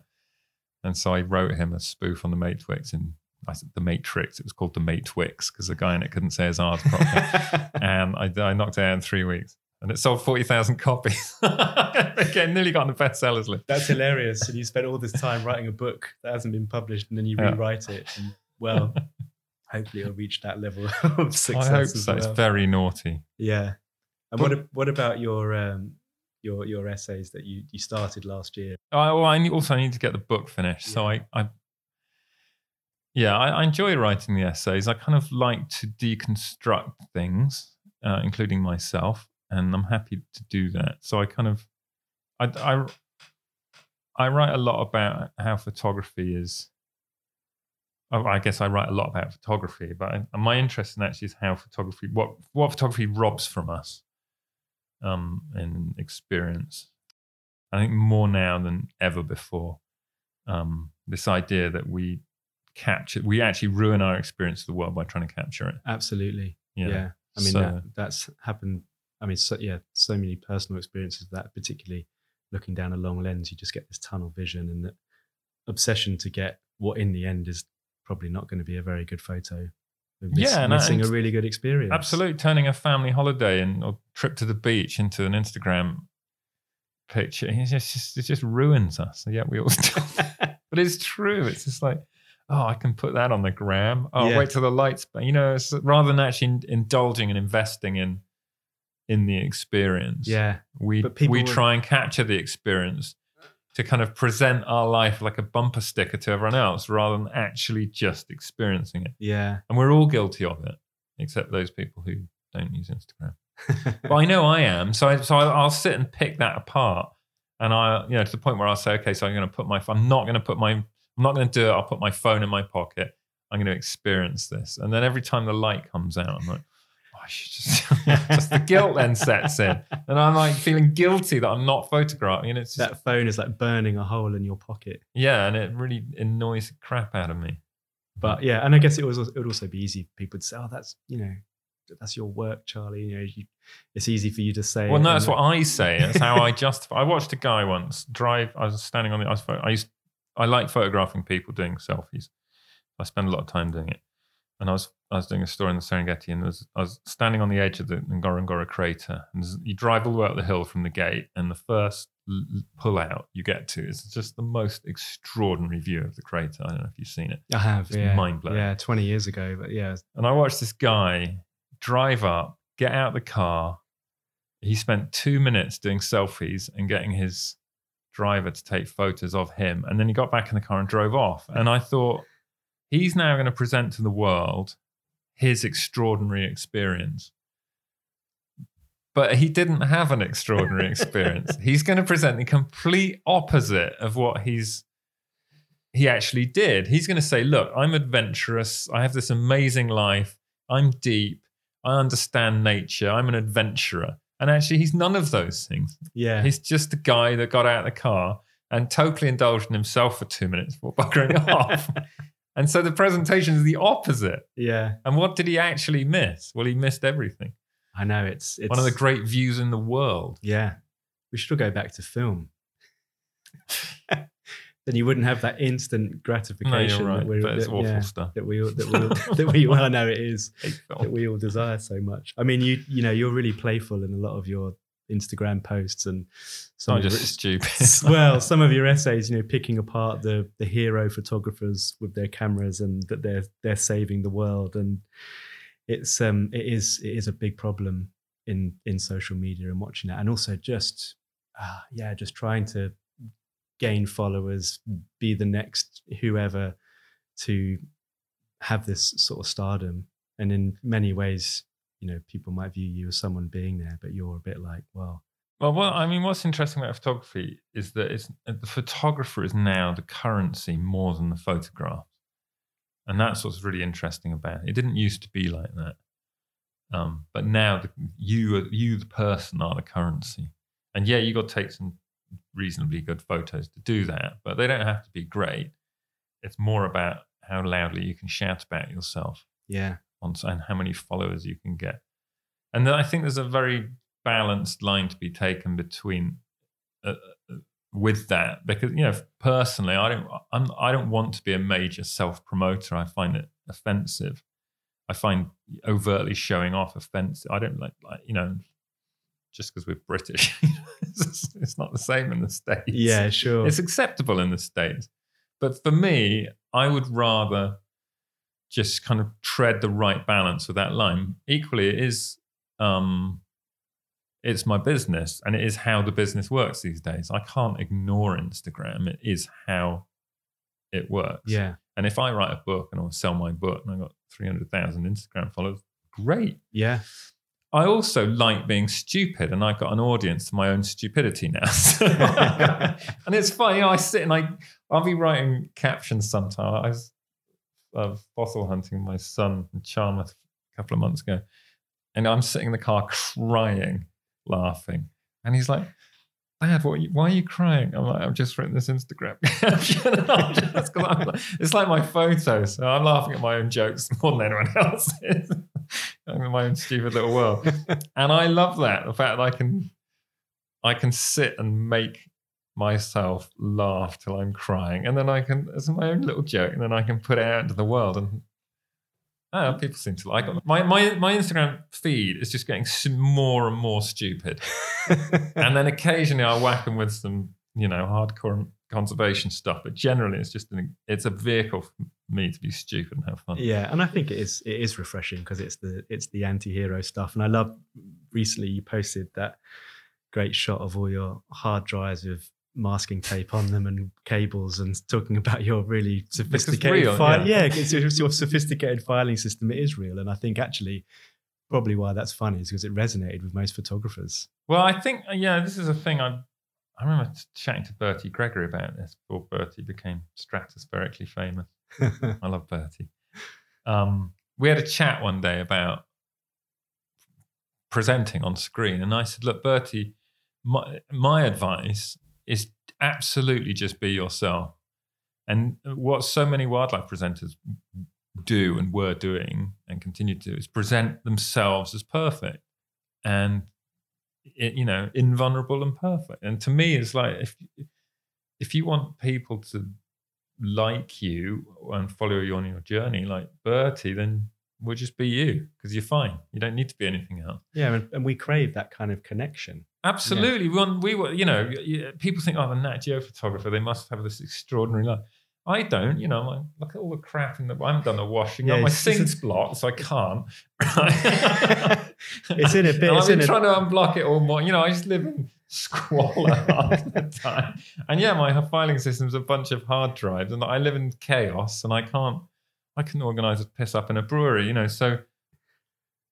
and so I wrote him a spoof on the Matrix in I said the Matrix. It was called the Matewix because the guy in it couldn't say his R's properly and I, I knocked it out in three weeks. And it sold 40,000 copies. Again, nearly got on the bestsellers list. That's hilarious. And you spent all this time writing a book that hasn't been published, and then you Yeah. rewrite it. And well, hopefully it'll reach that level of success. I hope so. It's very naughty. Yeah. And what what about your um your your essays that you you started last year? I, well, I also I need to get the book finished. So I, I yeah, I, I enjoy writing the essays. I kind of like to deconstruct things, uh, including myself, and I'm happy to do that. So I kind of, I, I, I write a lot about how photography is. oh, I guess I write a lot about photography, but I, my interest in actually is how photography, what what photography robs from us, um, in experience. I think more now than ever before. Um, this idea that we capture, we actually ruin our experience of the world by trying to capture it. Absolutely. Know? Yeah. I mean So- that, that's happened. I mean, so, yeah, so many personal experiences of that, particularly looking down a long lens, you just get this tunnel vision and that obsession to get what in the end is probably not going to be a very good photo. Miss- Yeah, and- missing a really good experience. Absolutely, turning a family holiday and or trip to the beach into an Instagram picture, it's just it just ruins us. Yeah, we all do. but it's true. It's just like, oh, I can put that on the gram. Oh, Yeah. wait till the lights. But you know, it's, rather than actually indulging and investing in in the experience, Yeah. we we would- try and capture the experience to kind of present our life like a bumper sticker to everyone else rather than actually just experiencing it. Yeah. And we're all guilty of it, except those people who don't use Instagram. but I know I am. So, I, so I'll sit and pick that apart. And I, you know, to the point where I'll say, okay, so I'm going to put my, I'm not going to put my, I'm not going to do it. I'll put my phone in my pocket. I'm going to experience this. And then every time the light comes out, I'm like, I should just, just the guilt then sets in. And I'm like feeling guilty that I'm not photographing. And it's just, that phone is like burning a hole in your pocket. yeah. And it really annoys the crap out of me. But yeah, and I guess it was it would also be easy for people to say, "Oh, that's you know, that's your work, Charlie." You know, you, it's easy for you to say. Well, no, that's what I say. That's how I justify. I watched a guy once drive. I was standing on the. I, was, I used. I like photographing people doing selfies. I spend a lot of time doing it. And I was I was doing a story in the Serengeti, and there was, I was standing on the edge of the Ngorongoro crater. And you drive all the way up the hill from the gate, and the first pull out you get to is just the most extraordinary view of the crater. I don't know if you've seen it. I have. It's yeah, mind-blowing. Yeah, twenty years ago, but yeah, And I watched this guy drive up, get out the car. He spent two minutes doing selfies and getting his driver to take photos of him. And then he got back in the car and drove off. And I thought, he's now going to present to the world his extraordinary experience. But he didn't have an extraordinary experience. he's going to present the complete opposite of what he's he actually did. He's going to say, "Look, I'm adventurous. I have this amazing life. I'm deep. I understand nature. I'm an adventurer." And actually, he's none of those things. yeah, He's just a guy that got out of the car and totally indulged in himself for two minutes before buggering off. And so the presentation is the opposite. yeah. And what did he actually miss? Well, he missed everything. I know it's it's One of the great views in the world. yeah. We should all go back to film. then you wouldn't have that instant No, gratification you're right. that, we it's that, awful yeah, stuff. that we all, that we all, that we well know it is. That we all desire so much. I mean, you you know, you're really playful in a lot of your Instagram posts and some Not just stupid. well, some of your essays, you know, picking apart the the hero photographers with their cameras and that they're they're saving the world, and it's um it is it is a big problem in in social media and watching that, and also just ah yeah, just trying to gain followers, be the next whoever to have this sort of stardom, and in many ways. You know, people might view you as someone being there, but you're a bit like, well, Well, well, I mean, what's interesting about photography is that it's, uh, the photographer is now the currency more than the photograph, and that's what's really interesting about it. It didn't used to be like that, um, but now the, you, you, the person, are the currency. And yeah, you got to take some reasonably good photos to do that, but they don't have to be great. It's more about how loudly you can shout about yourself yeah, on and how many followers you can get. And then I think there's a very balanced line to be taken between uh, uh, with that because you know personally I don't I'm, I don't want to be a major self promoter. I find it offensive. I find overtly showing off offensive. I don't like, like you know just because we're British, it's, it's not the same in the states. yeah, sure. It's acceptable in the States. But for me, I would rather just kind of tread the right balance with that line. Equally, it is um it's my business and it is how the business works these days. I can't ignore Instagram. It is how it works. yeah, And if I write a book and I sell my book and I got 300,000 Instagram followers, great. yeah, I also like being stupid, and I've got an audience to my own stupidity now. and it's funny, I sit and I, I'll be writing captions sometimes. Uh, fossil hunting with my son in Charmouth a couple of months ago, and I'm sitting in the car crying, laughing, and he's like. Dad, what are you, why are you crying? I'm like, I've just written this Instagram caption. just- like- it's like my photos. So I'm laughing at my own jokes more than anyone else is. I'm in my own stupid little world and I love that the fact that I can I can sit and make myself laugh till I'm crying, and then I can it's my own little joke, and then I can put it out into the world, and oh, people seem to like it. My my my Instagram feed is just getting more and more stupid, and then occasionally I'll whack them with some you know hardcore conservation stuff, but generally it's just an, it's a vehicle for me to be stupid and have fun. yeah. And I think it is it is refreshing because it's the it's the anti-hero stuff. And I love recently you posted that great shot of all your hard drives with masking tape on them and cables and talking about your really sophisticated real, file. yeah. Yeah, it's your, it's your sophisticated filing system. It is real, and I think actually probably why that's funny is because it resonated with most photographers. Well, I think uh, yeah, this is a thing. I I remember chatting to Bertie Gregory about this before Bertie became stratospherically famous. I love Bertie. Um, we had a chat one day about presenting on screen, and I said, "Look, Bertie, my my advice is absolutely just be yourself." And what so many wildlife presenters do and were doing and continue to do is present themselves as perfect and you know invulnerable and perfect. And to me, it's like if if you want people to like you and follow you on your journey, like Bertie, then we'll just be you because you're fine. You don't need to be anything else. yeah, and, and we crave that kind of connection. Absolutely. We, want, we were, you know, people think, oh, the Nat Geo photographer, they must have this extraordinary life. I don't, you know, like, look at all the crap in the, I haven't done the washing Yeah, up. My it's- it's a- sink's blocked, so I can't. It's in a bit- I've been in a- trying to unblock it all more. You know, I just live in squalor half the time. And yeah, my filing system's a bunch of hard drives, and I live in chaos, and I can't, I can organize a piss up in a brewery, you know. So,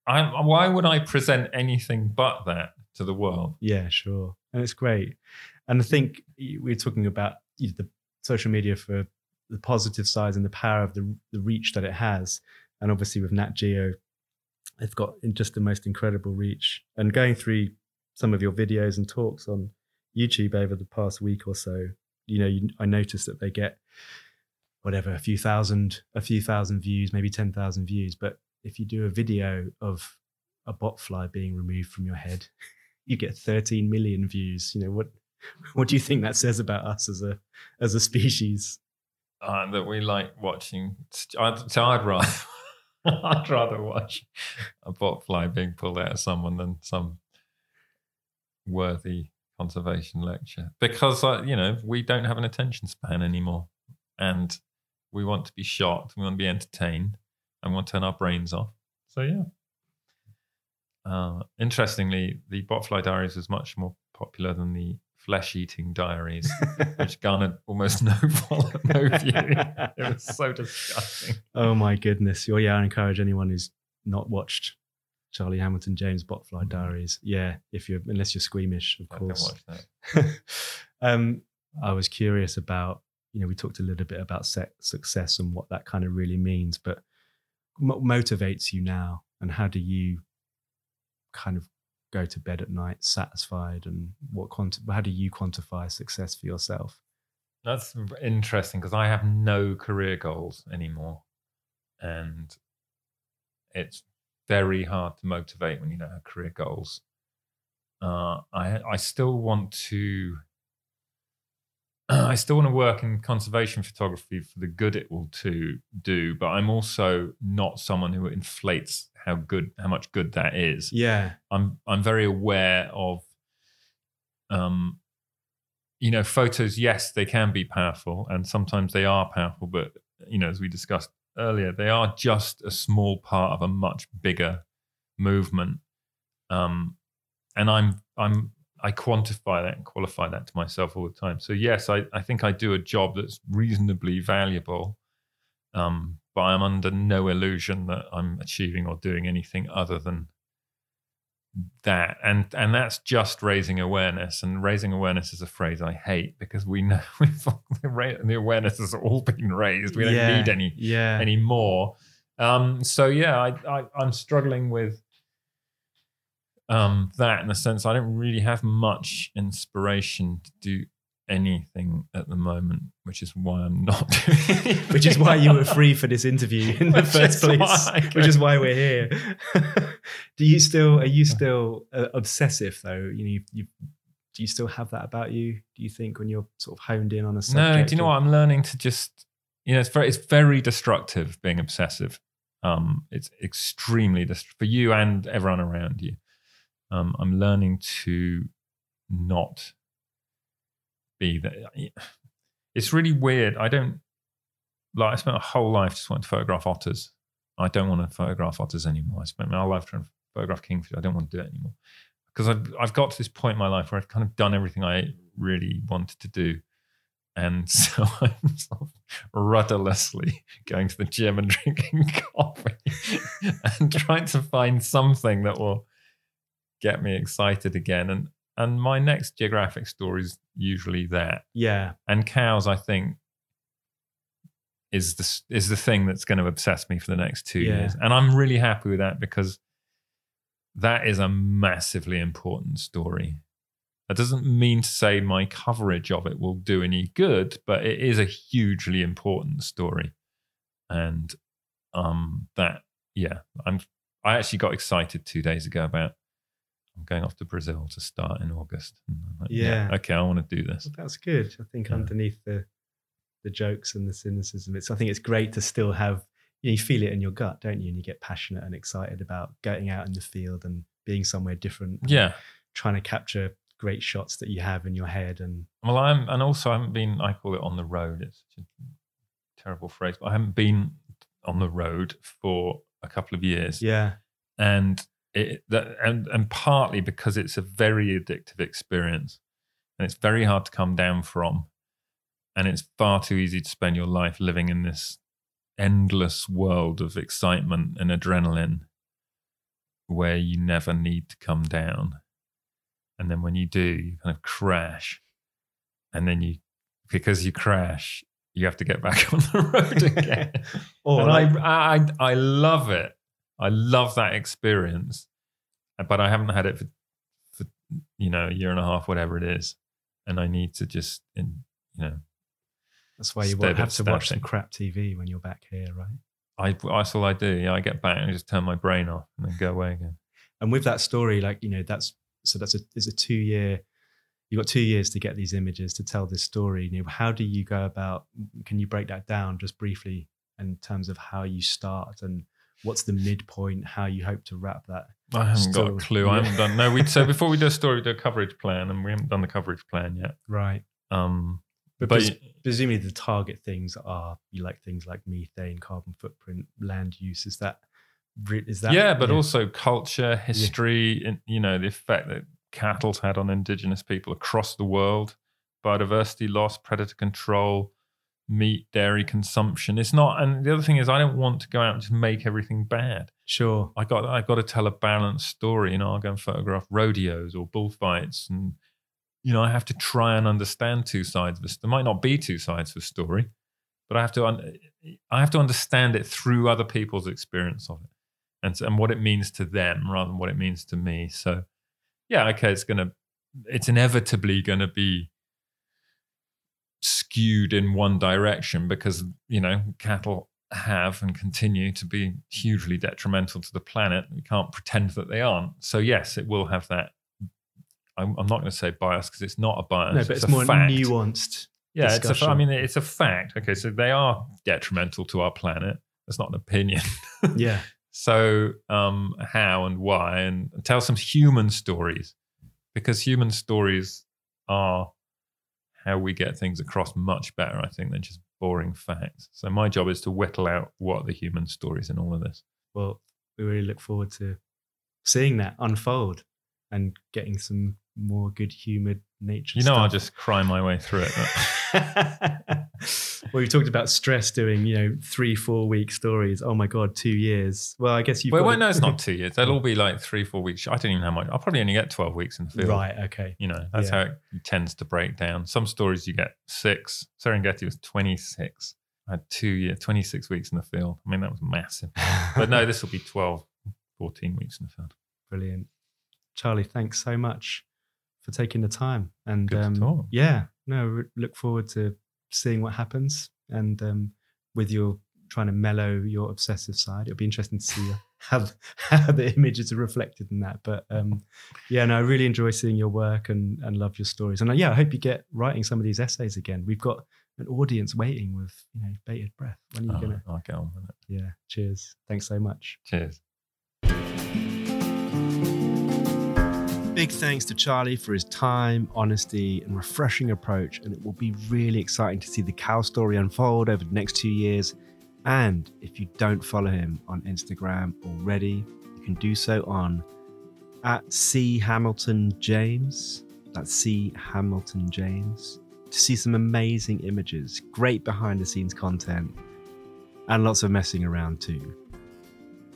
I, why would I present anything but that to the world? Yeah, sure. And it's great. And I think we're talking about you know, the social media for the positive sides and the power of the, the reach that it has. And obviously with Nat Geo, they've got just the most incredible reach. And going through some of your videos and talks on YouTube over the past week or so, you know, you, I noticed that they get whatever a few thousand, a few thousand views, maybe ten thousand views. But if you do a video of a botfly being removed from your head, you get 13 million views. You know what? What do you think that says about us as a as a species? uh, that we like watching. I'd, so I'd rather, I'd rather watch a botfly being pulled out of someone than some worthy conservation lecture because uh, you know we don't have an attention span anymore, and we want to be shocked, we want to be entertained, and we want to turn our brains off. So yeah. Uh, interestingly, the Botfly Diaries was much more popular than the Flesh Eating Diaries, which garnered almost no follow, no view. It was so disgusting. oh my goodness! Well, yeah, I encourage anyone who's not watched Charlie Hamilton James Botfly Diaries. Yeah, if you're unless you're squeamish, of I course. um, I was curious about, you know, we talked a little bit about success and what that kind of really means, but what motivates you now and how do you kind of go to bed at night satisfied and what quanti- how do you quantify success for yourself? That's interesting because I have no career goals anymore. And it's very hard to motivate when you don't have career goals. Uh, I I still want to I still want to work in conservation photography for the good it will to do, but I'm also not someone who inflates how good how much good that is. Yeah. I'm I'm very aware of um you know photos yes they can be powerful and sometimes they are powerful but you know as we discussed earlier they are just a small part of a much bigger movement um and I'm I'm I quantify that and qualify that to myself all the time so yes I I think I do a job that's reasonably valuable um but I'm under no illusion that I'm achieving or doing anything other than that and and that's just raising awareness and raising awareness is a phrase i hate because we know we've, the awareness has all been raised we don't yeah. need any Yeah. any more um so yeah I, I i'm struggling with um that in the sense i don't really have much inspiration to do anything at the moment which is why i'm not doing which is why you were free for this interview in the Which first place which is why we're here do you still are you still uh, obsessive though you know you, you do you still have that about you do you think when you're sort of honed in on a subject No, do you know or- what? I'm learning to just, you know, it's very, it's very destructive being obsessive. Um, it's extremely dest- for you and everyone around you. Um, I'm learning to not be that. It's really weird. I don't like. I spent a whole life just wanting to photograph otters. I don't want to photograph otters anymore. I spent my whole life trying to photograph kingfish. I don't want to do it anymore because I've I've got to this point in my life where I've kind of done everything I really wanted to do. And so I'm sort of rudderlessly going to the gym and drinking coffee and trying to find something that will get me excited again. And and my next geographic story is usually that. Yeah. And cows, I think, is the is the thing that's going to obsess me for the next two Yeah. years. And I'm really happy with that because that is a massively important story. That doesn't mean to say my coverage of it will do any good, but it is a hugely important story. And um that yeah, I'm I actually got excited two days ago about I'm going off to Brazil to start in August. Like, Yeah. okay, I want to do this. Well, that's good. I think Yeah. underneath the the jokes and the cynicism, it's I think it's great to still have you, know, you feel it in your gut, don't you? And you get passionate and excited about going out in the field and being somewhere different. Yeah. trying to capture great shots that you have in your head and Well, I'm, and also I haven't been. I call it on the road. It's such a terrible phrase, but I haven't been on the road for a couple of years, yeah, and it that and and partly because it's a very addictive experience, and it's very hard to come down from, and it's far too easy to spend your life living in this endless world of excitement and adrenaline, where you never need to come down, and then when you do, you kind of crash and then you because you crash you have to get back on the road again. Or and like, I, I i love it i love that experience uh, but i haven't had it for, for you know a year and a half whatever it is and i need to just in, you know that's why you have to watch some crap TV when you're back here, right? I, that's all I do. Yeah, I get back and I just turn my brain off and then go away again. And with that story, like you know, that's so that's a is a two year. You've got two years to get these images to tell this story. You know, how do you go about? Can you break that down just briefly in terms of how you start and what's the midpoint? How you hope to wrap that? I haven't got a clue. I haven't done. No, we so before we do a story, we do a coverage plan, and we haven't done the coverage plan yet. Right. Um, But, but pres- presumably the target things are you like things like methane, carbon footprint, land use. Is that is that yeah, but also culture, history, and you know the effect that cattle's had on indigenous people across the world, biodiversity loss, predator control, meat, dairy consumption. It's not. And the other thing is, I don't want to go out and just make everything bad. sure. I got I got to tell a balanced story. You know, I'll go and photograph rodeos or bullfights, and you know, I have to try and understand two sides of this. There might not be two sides of a story, but I have to un- I have to understand it through other people's experience of it, and and what it means to them rather than what it means to me. So, yeah, okay, it's gonna, it's inevitably gonna be skewed in one direction because you know cattle have and continue to be hugely detrimental to the planet. We can't pretend that they aren't. So yes, it will have that. I'm, I'm not going to say bias because it's not a bias. No, but it's, a more fact. nuanced. Yeah, it's a, I mean, it's a fact. Okay, so they are detrimental to our planet. That's not an opinion. Yeah. so um, how and why, and tell some human stories because human stories are how we get things across much better, I think, than just boring facts. So my job is to whittle out what the human stories in all of this. Well, we really look forward to seeing that unfold and getting some more good humored nature. You know, I'll just cry my way through it. well, you talked about stress doing, you know, three, four week stories. Oh my God, two years. Well, I guess you've well, no, it's not two years. They'll all be like three, four weeks. I don't even know how much. I'll probably only get 12 weeks in the field. Right. Okay. You know, that's Yeah. how it tends to break down. Some stories you get six. Serengeti was 26. I had two years, 26 weeks in the field. I mean, that was massive. But no, this will be 12, 14 weeks in the field. Brilliant. Charlie, thanks so much for taking the time. And um, yeah, no, look forward to seeing what happens. And um, with your trying to mellow your obsessive side, it'll be interesting to see how, how the images are reflected in that. But um, yeah, no, I really enjoy seeing your work and, and love your stories. And uh, yeah, I hope you get writing some of these essays again. We've got an audience waiting with you know bated breath. When are you Oh, gonna? I'll get on with it. Yeah. Cheers. Thanks so much. Cheers. Big thanks to Charlie for his time, honesty, and refreshing approach. And it will be really exciting to see the cow story unfold over the next two years. And if you don't follow him on Instagram already, you can do so on at C Hamilton James. That's C Hamilton James to see some amazing images, great behind the scenes content, and lots of messing around too.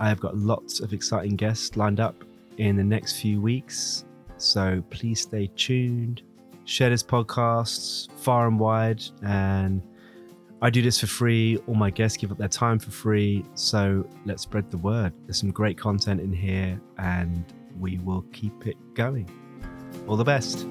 I have got lots of exciting guests lined up in the next few weeks, so please stay tuned. Share this podcast far and wide, and I do this for free. All my guests give up their time for free, so let's spread the word. There's some great content in here, and we will keep it going. All the best.